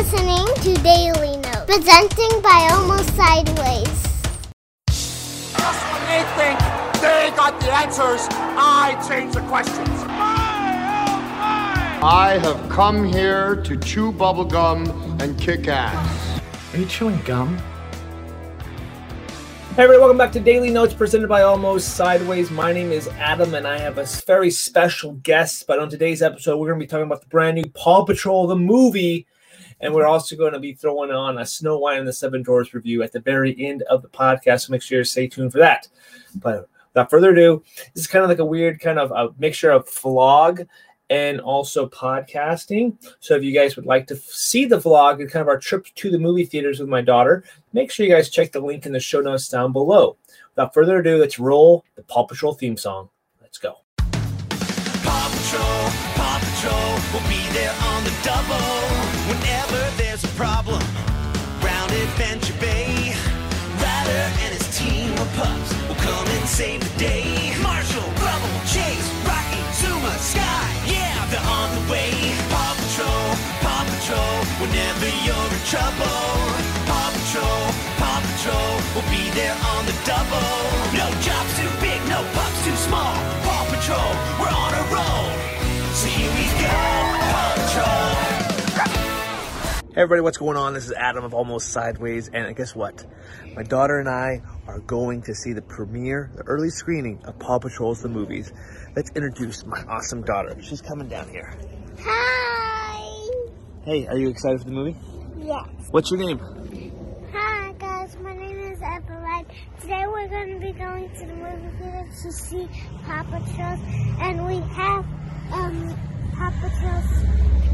listening to Daily Note, presenting by Almost Sideways. Just when they think they got the answers, I change the questions. I have come here to chew bubblegum and kick ass. Are you chewing gum? Hey everybody, welcome back to Daily Notes presented by Almost Sideways. My name is Adam and I have a very special guest. But on today's episode, we're going to be talking about the brand new Paw Patrol, the movie. And we're also going to be throwing on a Snow White and the Seven Dwarfs review at the very end of the podcast. So make sure you stay tuned for that. But without further ado, this is kind of like a weird kind of a mixture of vlog and also podcasting. So if you guys would like to see the vlog and kind of our trip to the movie theaters with my daughter, make sure you guys check the link in the show notes down below. Without further ado, let's roll the Paw Patrol theme song. Let's go. Paw Patrol, Paw Patrol will be there on the double whenever there's a problem. Round Adventure Bay, Ryder and his team of pups will come and save the day. Marshall, Rubble, Chase, Rocky, Zuma, Sky, yeah, they're on the way. Paw Patrol, Paw Patrol, whenever you're in trouble. Paw Patrol, Paw Patrol will be there on the double. No job's too big, no pups too small. Paw Patrol, we're on a roll. Hey everybody, what's going on? This is Adam of Almost Sideways, and guess what? My daughter and I are going to see the premiere, the early screening of Paw Patrol's the movies. Let's introduce my awesome daughter. She's coming down here. Hi. Hey, are you excited for the movie? Yes. What's your name? Hi guys, my name is Evelyn. Today we're going to be going to the movie theater to see Paw Patrol, and we have um Paw Patrol stuff,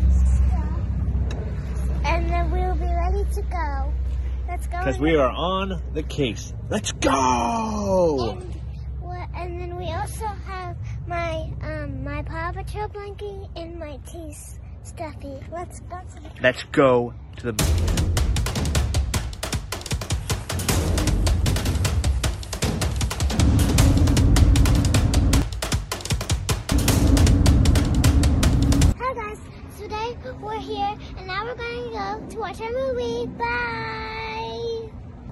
and then we'll be ready to go. Let's go. Because we are on the case. Let's go! And, what, and then we also have my um my Paw Patrol blanket and my teeth stuffy. Let's go to the Let's go to the.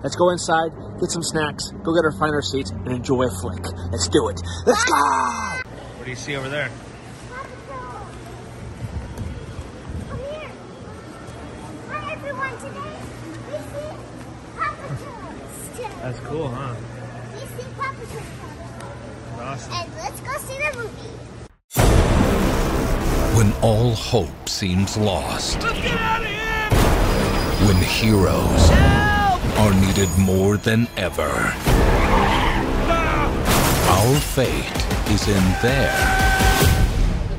Let's go inside, get some snacks, go get our find our seats, and enjoy a flick. Let's do it. Let's go! What do you see over there? Paw Patrol! Come here! Hi everyone, today we see Paw Patrol still. That's cool, huh? We see Paw Patrol Awesome. and let's go see the movie. When all hope seems lost. When heroes are needed more than ever. Our fate is in their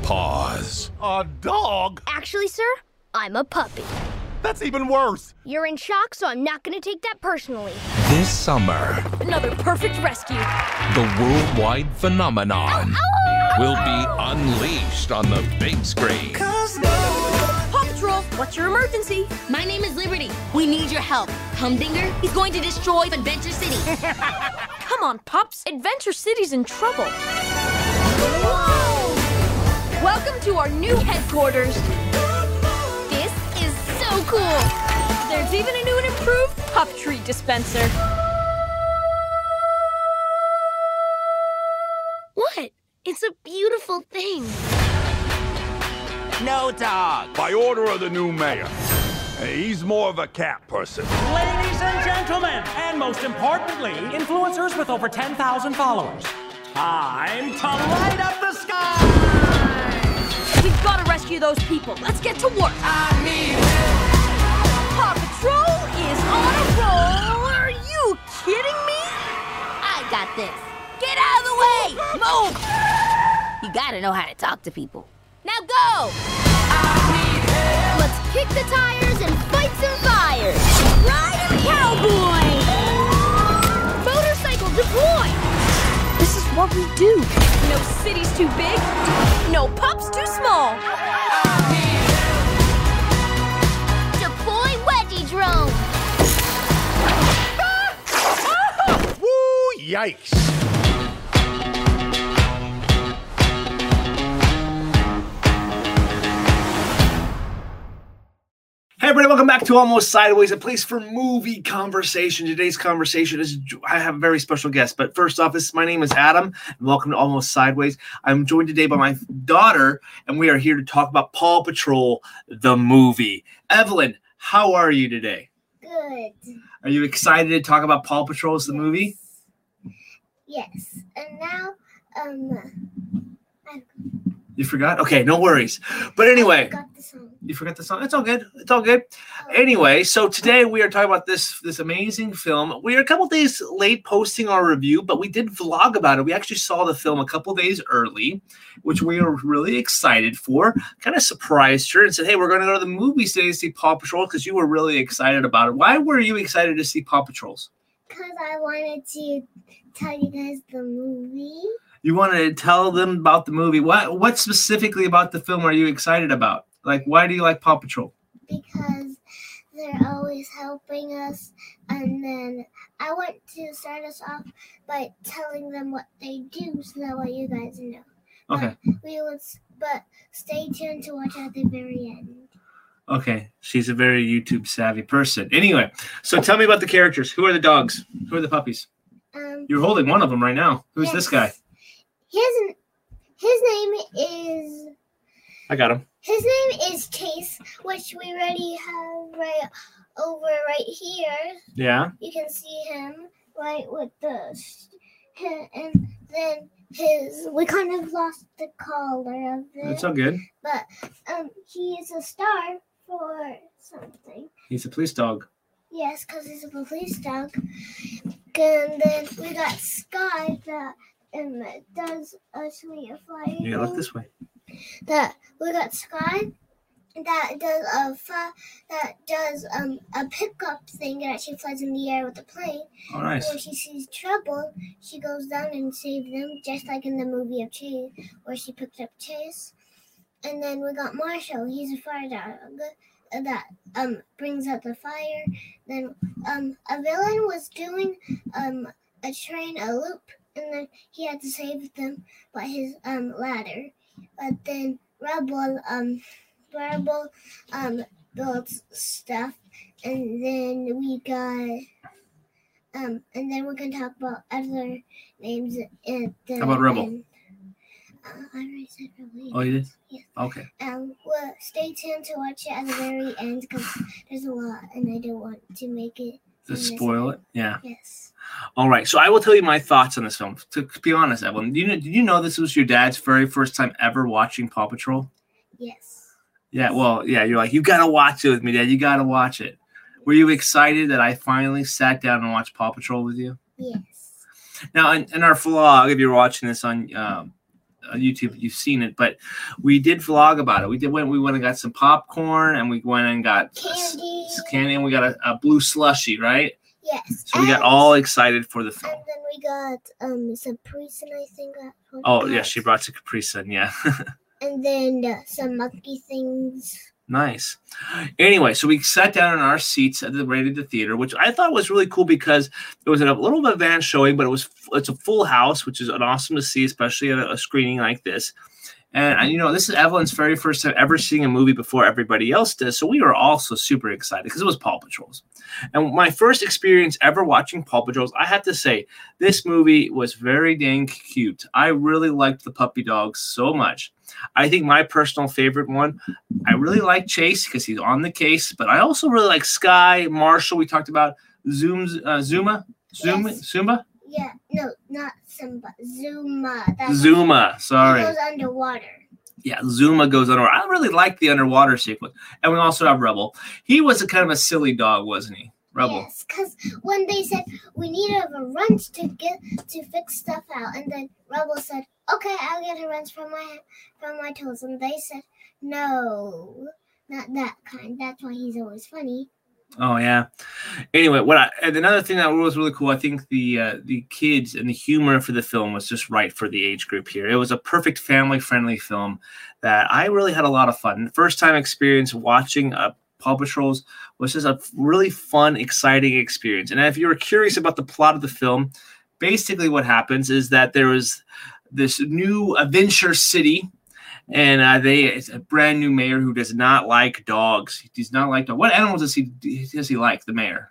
paws. A dog? Actually, sir, I'm a puppy. That's even worse. You're in shock, so I'm not gonna take that personally. This summer, Another perfect rescue. the worldwide phenomenon will be unleashed on the big screen. What's your emergency? My name is Liberty. We need your help. Humdinger, he's going to destroy Adventure City. Come on, pups. Adventure City's in trouble. Whoa! Welcome to our new headquarters. This is so cool. There's even a new and improved pup treat dispenser. what? It's a beautiful thing. No dog. By order of the new mayor. He's more of a cat person. Ladies and gentlemen, and most importantly, influencers with over 10,000 followers. Time to light up the sky! We've got to rescue those people. Let's get to work. Paw Patrol is on a roll. Are you kidding me? I got this. Get out of the way! Move! You gotta know how to talk to people. Now go! Let's kick the tires and fight some fires. Ride cowboy! Motorcycle deploy! This is what we do. No city's too big, no pups too small. Deploy Wedgie Drone! Woo, yikes. Everybody, welcome back to Almost Sideways, a place for movie conversation. Today's conversation is I have a very special guest, but first off, this my name is Adam, and welcome to Almost Sideways. I'm joined today by my daughter, and we are here to talk about Paw Patrol, the movie. Evelyn, how are you today? Good. Are you excited to talk about Paw Patrol the movie? Yes. And now, um, I You forgot? Okay, no worries. But anyway, got the song. You forgot the song. It's all good. It's all good. Anyway, so today we are talking about this this amazing film. We are a couple days late posting our review, but we did vlog about it. We actually saw the film a couple days early, which we were really excited for. Kind of surprised her and said, "Hey, we're going to go to the movies today to see Paw Patrol because you were really excited about it." Why were you excited to see Paw Patrols? Because I wanted to tell you guys the movie. You wanted to tell them about the movie. What what specifically about the film are you excited about? Like, why do you like Paw Patrol? because they're always helping us. And then I want to start us off by telling them what they do so that way you guys know. Okay. We would, but stay tuned to watch at the very end. Okay, she's a very YouTube savvy person. Anyway, so tell me about the characters. Who are the dogs? Who are the puppies? Um, You're holding one of them right now. Who's this guy? his his name is I got him. His name is Chase, which we already have right over right here. Yeah. you can see him right with the and then his we kind of lost the color of it It's all good. but um he is a star for something He's a police dog. yes because he's a police dog and then we got sky that um does actually a flying gotta look this way. That we got Sky that does a that does um a pickup thing that she flies in the air with a plane. Oh, nice. When she sees trouble, she goes down and saves them, just like in the movie of Chase, where she picked up Chase. And then we got Marshall. He's a fire dog that um brings out the fire. Then um a villain was doing um a train a loop, and then he had to save them by his um ladder. But then Rubble um Rubble um built stuff, and then we got um and then we're gonna talk about other names at the How about Rubble? end. Uh, I already said Rubble. Oh, you did? Yes. Okay. Um, well, stay tuned to watch it at the very end because there's a lot, and I don't want to make it. To spoil it? Yeah. Yes. All right. So I will tell you my thoughts on this film. To be honest, Evelyn, do you know, did you know this was your dad's very first time ever watching Paw Patrol? Yes. Yeah. Well, yeah. You're like, you got to watch it with me, Dad. You got to watch it. Were you excited that I finally sat down and watched Paw Patrol with you? Yes. Now, in, in our vlog, if you're watching this on um, on YouTube, you've seen it, but we did vlog about it. We did went, we went and got some popcorn, and we went and got Candy. candy, and we got a, a blue slushy, right? Yes. So we got all excited for the film. And then we got um some Prison, I think. That Oh yeah, she brought some Capri Sun. Yeah, And then uh, some monkey things. Nice. Anyway, so we sat down in our seats at the at the theater, which I thought was really cool because it was a little bit advanced showing, but it was it's a full house, which is an awesome to see, especially at a screening like this. And, and, you know, this is Evelyn's very first time ever seeing a movie before everybody else does. So we were also super excited because it was Paw Patrol's. And my first experience ever watching Paw Patrol's, I have to say, this movie was very dang cute. I really liked the puppy dogs so much. I think my personal favorite one, I really like Chase because he's on the case, but I also really like Sky, Marshall. We talked about Zooms, uh, Zuma, Zuma, Yes. Zumba, Yeah, no, not Simba. Zuma. That's Zuma. Sorry. He goes underwater. Yeah, Zuma goes underwater. I really like the underwater sequence. And we also have Rubble. He was a kind of a silly dog, wasn't he? Rubble. Yes, because when they said we need to have a wrench to get to fix stuff out, and then Rubble said, "Okay, I'll get a wrench from my from my toes," and they said, "No, not that kind." That's why he's always funny. Oh yeah. Anyway, what I and another thing that was really cool, I think the uh, the kids and the humor for the film was just right for the age group here. It was a perfect family friendly film that I really had a lot of fun. First time experience watching uh, Paw Patrols was just a really fun, exciting experience. And if you were curious about the plot of the film, basically what happens is that there was this new adventure city and uh, they it's a brand new mayor who does not like dogs. He does not like dogs. What animals does he does he like? The mayor.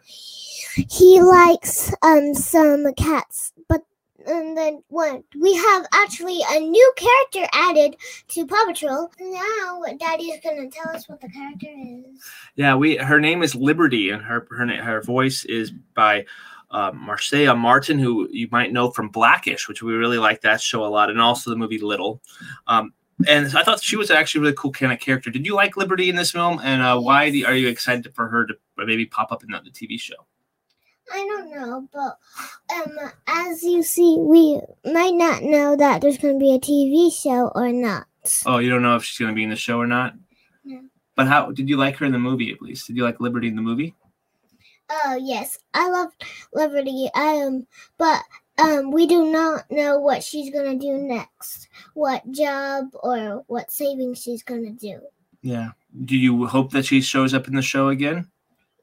He likes um some cats, but and then what? We have actually a new character added to Paw Patrol. Now, Daddy's gonna tell us what the character is. Yeah, we her name is Liberty, and her her her voice is by uh, Marsai Martin, who you might know from Blackish, which we really like that show a lot, and also the movie Little. Um, and I thought she was actually a really cool kind of character. Did you like Liberty in this film, and uh, why do, are you excited for her to maybe pop up in the, the TV show? I don't know, but um, as you see, we might not know that there's gonna be a TV show or not. Oh, you don't know if she's going to be in the show or not. No. But how did you like her in the movie? At least, did you like Liberty in the movie? Oh yes, I love Liberty. Um, but um, we do not know what she's gonna do next, what job or what savings she's gonna do. Yeah. Do you hope that she shows up in the show again?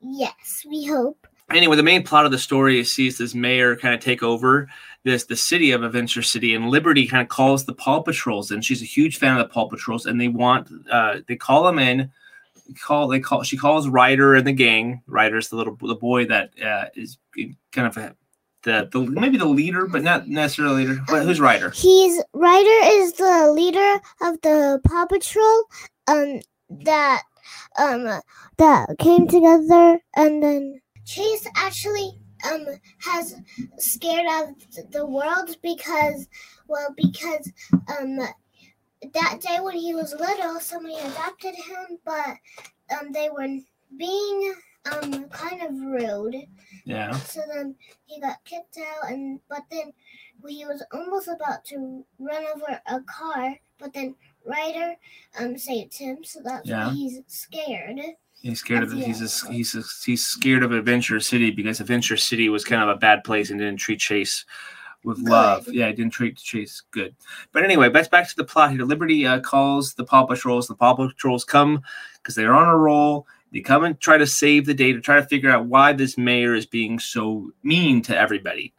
Yes, we hope. anyway, the main plot of the story is sees this mayor kind of take over this the city of Adventure City, and Liberty kind of calls the Paw Patrols, and she's a huge fan of the Paw Patrols, and they want uh, they call them in. Call they call she calls Ryder and the gang. Ryder's the little the boy that uh, is kind of a, the the maybe the leader, but not necessarily leader. But who's Ryder? He's Ryder is the leader of the Paw Patrol. Um, that um that came together, and then Chase actually um has scared of the world because well because um that day when he was little somebody adopted him but um they were being um kind of rude Yeah. so then he got kicked out and but then he was almost about to run over a car but then Ryder um saved him so that's Yeah. why he's scared He's scared of That's he's it. a, he's a, he's scared of Adventure City because Adventure City was kind of a bad place and didn't treat Chase with love. Good. Yeah, it didn't treat Chase good. But anyway, back back to the plot here. Liberty uh, calls the Paw Patrols. The Paw Patrols come because they're on a roll. They come and try to save the day to try to figure out why this mayor is being so mean to everybody.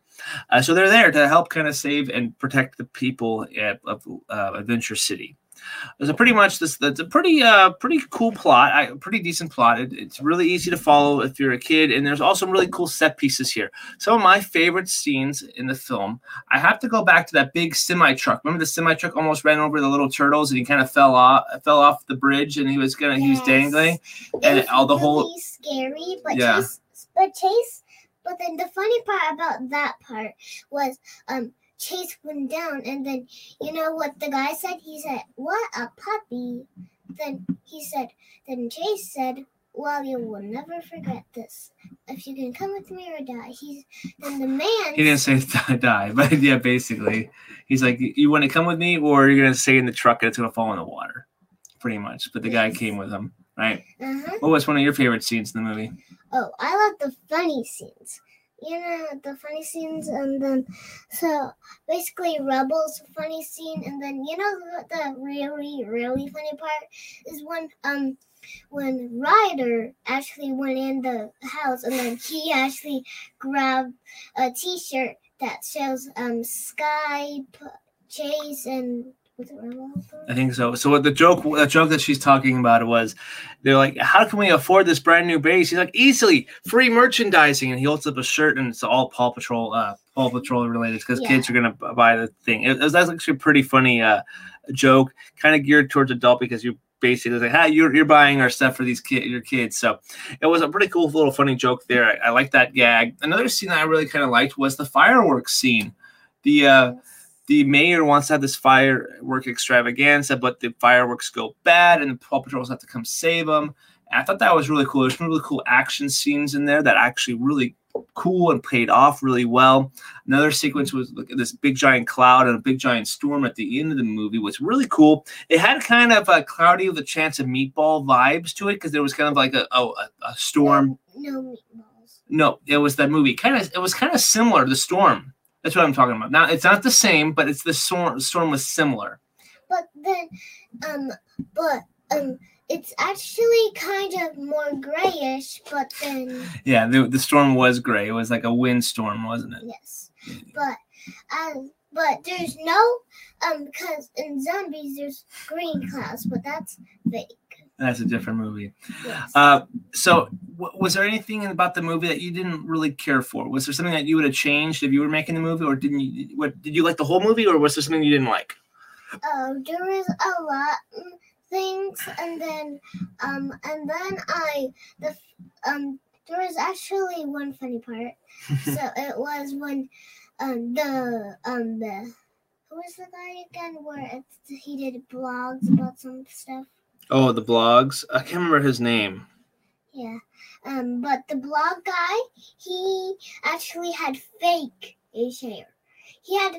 Uh, so they're there to help kind of save and protect the people uh, of uh, Adventure City. There's a pretty much this. That's a pretty uh pretty cool plot. I, pretty decent plot. It, it's really easy to follow if you're a kid, and there's also really cool set pieces here. Some of my favorite scenes in the film. I have to go back to that big semi truck. Remember the semi truck almost ran over the little turtles, and he kind of fell off fell off the bridge, and he was gonna he was dangling, and all the whole scary, but Yeah. Chase, but Chase, but then the funny part about that part was, um, Chase went down, and then you know what the guy said? He said, "What a puppy!" Then he said, then Chase said, "Well, you will never forget this. If you can come with me or die." He's then the man. he didn't say die, but yeah, basically, he's like, "You want to come with me, or you're gonna stay in the truck and it's gonna fall in the water." Pretty much. But the guy Yes. came with him, right? Uh-huh. What was one of your favorite scenes in the movie? Oh, I love the funny scenes. You know the funny scenes, and then so basically Rubbles funny scene, and then you know the, really really funny part is when um when Ryder actually went in the house, and then he actually grabbed a T-shirt that shows um Skype, Chase, and? I think so. So what the joke, the joke that she's talking about was, they're like, "How can we afford this brand new base?" He's like, "Easily, free merchandising." And he holds up a shirt, and it's all Paw Patrol, uh, Paw Patrol related, because Yeah. kids are gonna buy the thing. It, was that's actually a pretty funny uh, joke, kind of geared towards adult because you basically like, "Hey, you're you're buying our stuff for these kid, your kids." So it was a pretty cool little funny joke there. I, I like that gag. Another scene that I really kind of liked was the fireworks scene. The uh, the mayor wants to have this firework extravaganza, but the fireworks go bad, and the Paw Patrols have to come save them. And I thought that was really cool. There's some really cool action scenes in there that actually really cool and paid off really well. Another sequence was this big giant cloud and a big giant storm at the end of the movie was really cool. It had kind of a cloudy with a chance of meatball vibes to it because there was kind of like a, oh, a, a storm. No meatballs. No, it was that movie. Kind of, it was kind of similar. to The storm. That's what I'm talking about. Now it's not the same, but it's the storm. Storm was similar. But then, um, but um, it's actually kind of more grayish. But then, Yeah, the, the storm was gray. It was like a windstorm, wasn't it? yes, but as but there's no um because in zombies there's green clouds, but that's fake. That's a different movie. Yes. Uh, so, w- was there anything about the movie that you didn't really care for? Was there something that you would have changed if you were making the movie, or didn't you? What did you like the whole movie, or was there something you didn't like? uh, there was a lot of things, and then um and then I the um there was actually one funny part. so it was when um the um the who was the guy again? Where it's, he did blogs about some stuff. Oh, the blogs. I can't remember his name. Yeah. Um, but the blog guy, he actually had fake age hair. He had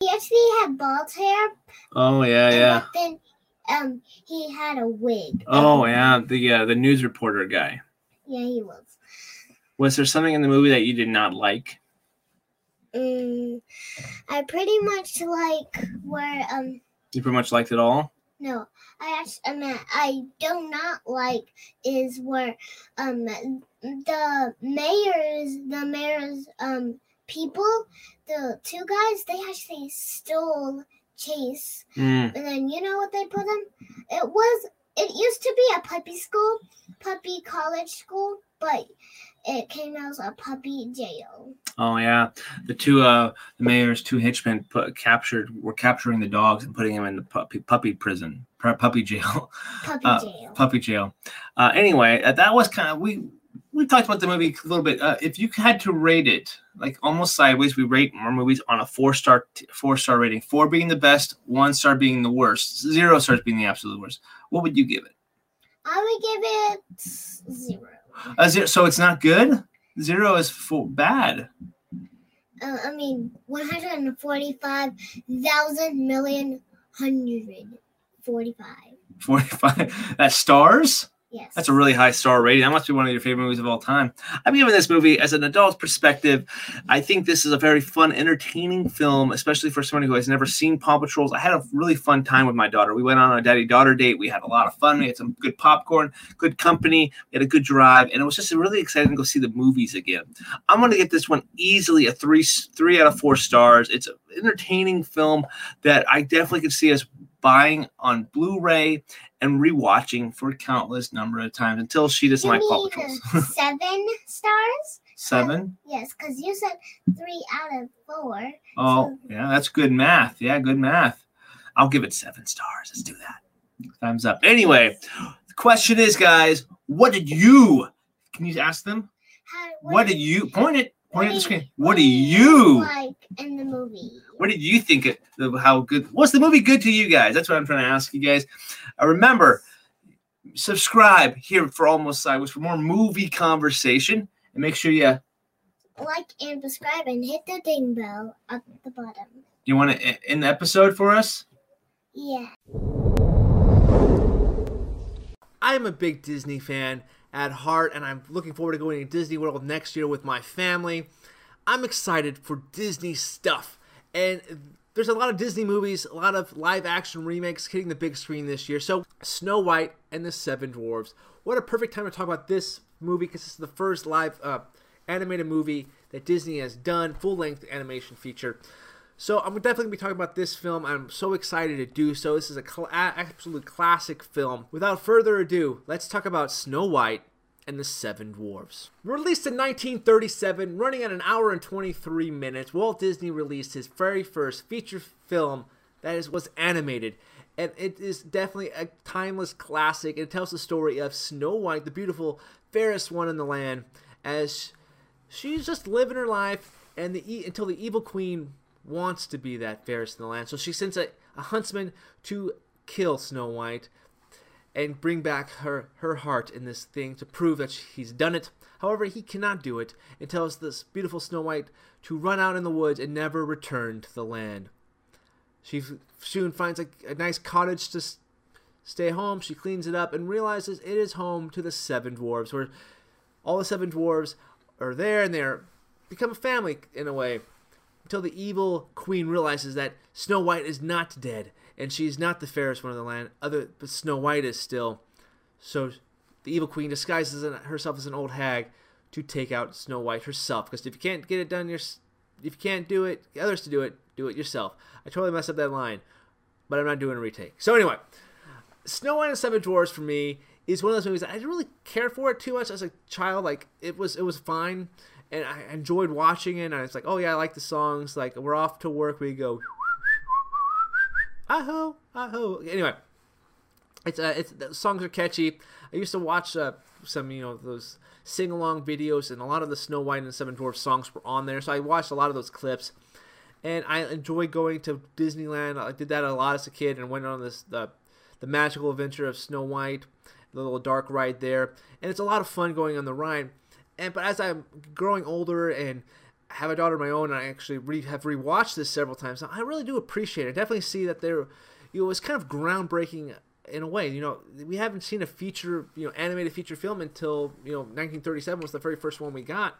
he actually had bald hair. Oh yeah, yeah. But then um he had a wig. Oh yeah, the uh, the news reporter guy. Yeah, he was. Was there something in the movie that you did not like? Mm, I pretty much like where um You pretty much liked it all. no, I actually I mean I do not like is where um the mayor's the mayor's um people the two guys they actually stole Chase Mm. and then you know what they put him? It was it used to be a puppy school, puppy college school, but it came out as a puppy jail. Oh yeah, the two uh the mayor's two henchmen put captured were capturing the dogs and putting them in the puppy puppy prison puppy jail Puppy Uh, jail. puppy jail. Uh, anyway, uh, that was kind of we we talked about the movie a little bit. Uh, if you had to rate it, like almost sideways, we rate more movies on a four star four star rating. Four being the best, one star being the worst, zero stars being the absolute worst. What would you give it? I would give it zero. A zero, so it's not good. Zero is full, bad. Uh, I mean, one hundred and forty-five thousand million hundred forty-five. Forty-five. That's stars. Yes. That's a really high star rating. That must be one of your favorite movies of all time. I'm giving this movie as an adult perspective. I think this is a very fun, entertaining film, especially for somebody who has never seen Paw Patrols. I had a really fun time with my daughter. We went on a daddy daughter date. We had a lot of fun. We had some good popcorn, good company. We had a good drive, and it was just really exciting to go see the movies again. I'm going to get this one easily a three three out of four stars. It's an entertaining film that I definitely could see us buying on Blu-ray and rewatching for countless number of times until she doesn't You like Paw mean Patrols. seven stars? Seven. Yes, because you said three out of four. Oh, yeah, that's good math. Yeah, good math. I'll give it seven stars. Let's do that. Thumbs up. Anyway, the question is, guys, what did you? Can you ask them? How, What did you point it? Point at the screen. you- What do do you? like in the movie? What did you think? It, of how good was the movie? Good to you guys? That's what I'm trying to ask you guys. Uh, remember, subscribe here for Almost Sideways for more movie conversation, and make sure you Like and subscribe and hit the ding bell at the bottom. you want to end the episode for us. Yeah. I'm a big Disney fan at heart, and I'm looking forward to going to Disney World next year with my family. I'm excited for Disney stuff, and there's a lot of Disney movies, a lot of live action remakes hitting the big screen this year. So, Snow White and the Seven Dwarfs. What a perfect time to talk about this movie because this is the first live uh, animated movie that Disney has done, full length animation feature. So I'm definitely gonna be talking about this film. I'm so excited to do so. This is a cl- absolute classic film. Without further ado, let's talk about Snow White and the Seven Dwarfs. Released in 1937, running at an hour and 23 minutes, Walt Disney released his very first feature film that is was animated. And it is definitely a timeless classic. It tells the story of Snow White, the beautiful, fairest one in the land, as she's just living her life and the until the evil queen wants to be that fairest in the land. So she sends a, a huntsman to kill snow white and bring back her her heart in this thing to prove that he's done it. However he cannot do it and tells this beautiful snow white to run out in the woods and never return to the land. She soon finds a, a nice cottage to stay home. She cleans it up and realizes it is home to the seven dwarves where all the seven dwarves are there and they're become a family in a way until the evil queen realizes that Snow White is not dead and she's not the fairest one in the land. Other, but Snow White is still. So the evil queen disguises herself as an old hag to take out Snow White herself. Because if you can't get it done, your if you can't do it, others to do it. Do it yourself. I totally messed up that line, but I'm not doing a retake. So anyway, Snow White and the Seven Dwarfs for me is one of those movies I didn't really care for it too much as a child. Like it was, it was fine, and I enjoyed watching it. And it's like, oh yeah, I like the songs. Like we're off to work, we go, aho, aho. Anyway, it's uh, it's the songs are catchy. I used to watch uh, some, you know, those sing along videos, and a lot of the Snow White and the Seven Dwarfs songs were on there. So I watched a lot of those clips, and I enjoy going to Disneyland. I did that a lot as a kid, and went on this the the magical adventure of Snow White, the little dark ride there, and it's a lot of fun going on the ride. And but as I'm growing older and have a daughter of my own, and I actually re- have rewatched this several times. I really do appreciate it. I definitely see that there, you know, it was kind of groundbreaking in a way. You know, we haven't seen a feature, you know, animated feature film until you know 1937 was the very first one we got.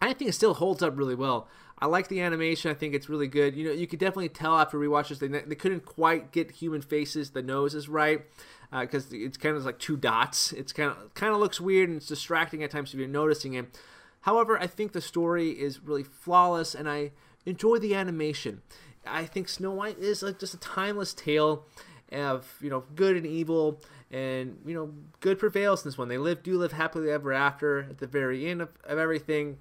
I think it still holds up really well. I like the animation. I think it's really good. You know, you could definitely tell after rewatches they they couldn't quite get human faces. The nose is right because uh, it's kind of like two dots. It's kind of kind of looks weird and it's distracting at times if you're noticing it. However, I think the story is really flawless, and I enjoy the animation. I think Snow White is like just a timeless tale of you know good and evil, and you know good prevails in this one. They live do live happily ever after at the very end of, of everything.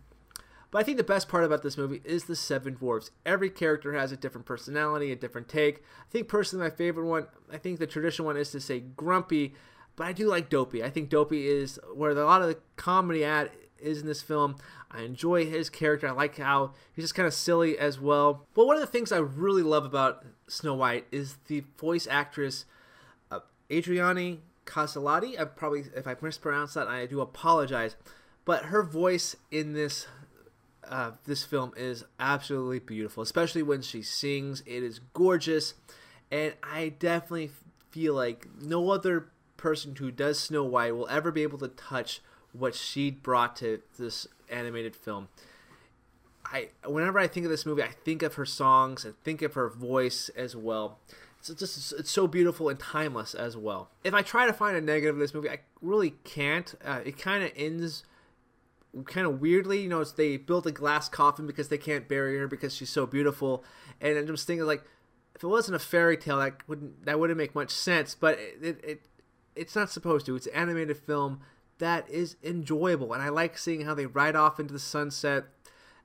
But I think the best part about this movie is the seven dwarfs. Every character has a different personality, a different take. I think personally my favorite one, I think the traditional one is to say grumpy, but I do like Dopey. I think Dopey is where a lot of the comedy at is in this film. I enjoy his character. I like how he's just kind of silly as well. But one of the things I really love about Snow White is the voice actress uh, Adriana Caselotti. I probably, if I mispronounce that, I do apologize. But her voice in this uh, this film is absolutely beautiful, especially when she sings. It is gorgeous, and I definitely feel like no other person who does Snow White will ever be able to touch what she brought to this animated film. I whenever I think of this movie, I think of her songs and think of her voice as well. It's just it's so beautiful and timeless as well. If I try to find a negative of this movie, I really can't. Uh, it kind of ends kind of weirdly. You know, they built a glass coffin because they can't bury her because she's so beautiful. And I'm just thinking like, if it wasn't a fairy tale, that wouldn't that wouldn't make much sense. But it, it, it it's not supposed to. It's an animated film that is enjoyable, and I like seeing how they ride off into the sunset.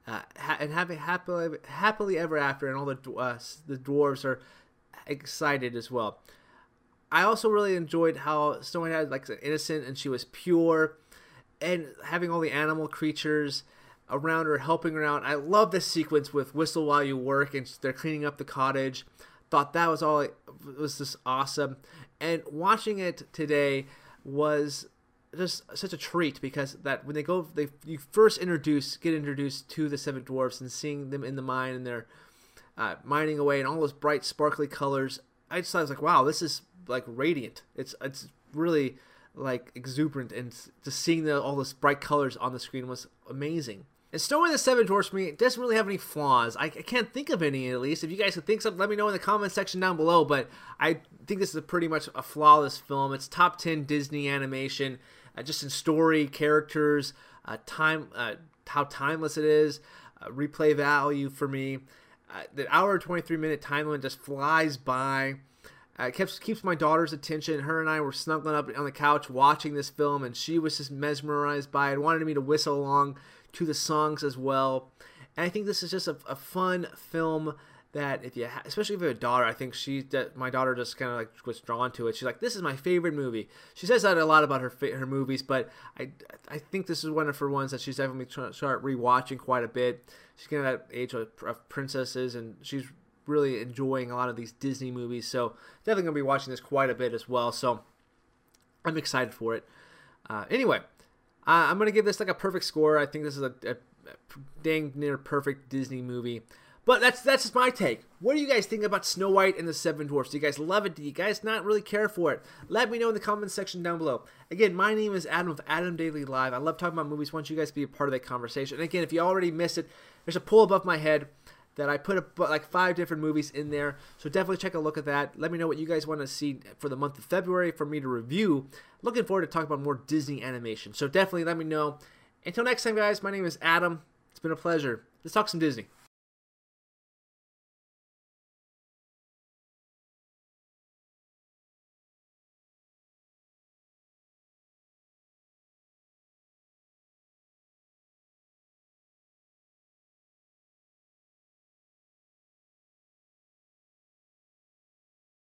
Uh, ha- and having happily, happily ever after, and all the uh, the dwarves are excited as well. I also really enjoyed how Snow White had like an innocent and she was pure, and having all the animal creatures around her helping her out. I love this sequence with "Whistle While You Work" and they're cleaning up the cottage. Thought that was all it was just awesome, and watching it today was just such a treat because that when they go they you first introduce get introduced to the seven dwarfs and seeing them in the mine and they're uh, mining away and all those bright sparkly colors i just thought I was like wow this is like radiant it's it's really like exuberant and just seeing the, all those bright colors on the screen was amazing and Snow and the Seven Dwarfs for me doesn't really have any flaws. I, I, can't think of any at least. If you guys can think something, let me know in the comment section down below. But I think this is pretty much a flawless film. It's top 10 Disney animation uh, just in story, characters, uh, time, uh, how timeless it is, uh, replay value for me. Uh, the hour 23 minute time limit just flies by. Uh, keeps keeps my daughter's attention. Her and I were snuggling up on the couch watching this film, and she was just mesmerized by it. Wanted me to whistle along to the songs as well. And I think this is just a, a fun film that if you, ha- especially if you have a daughter, I think she, that my daughter just kind of like was drawn to it. She's like, "This is my favorite movie." She says that a lot about her her movies, but I, I think this is one of her ones that she's definitely trying to start rewatching quite a bit. She's getting that age of, of princesses, and she's really enjoying a lot of these Disney movies. So definitely gonna be watching this quite a bit as well. So I'm excited for it. Uh, anyway, uh, I'm gonna give this like a perfect score. I think this is a, a, a dang near perfect Disney movie. But that's that's just my take. What do you guys think about Snow White and the Seven Dwarfs? Do you guys love it? Do you guys not really care for it? Let me know in the comments section down below. Again, my name is Adam of Adam Daily Live. I love talking about movies. I want you guys to be a part of that conversation. And again, if you already missed it, there's a poll above my head that I put a, like five different movies in there. So definitely check a look at that. Let me know what you guys want to see for the month of February for me to review. Looking forward to talking about more Disney animation. So definitely let me know. Until next time, guys, my name is Adam. It's been a pleasure. Let's talk some Disney.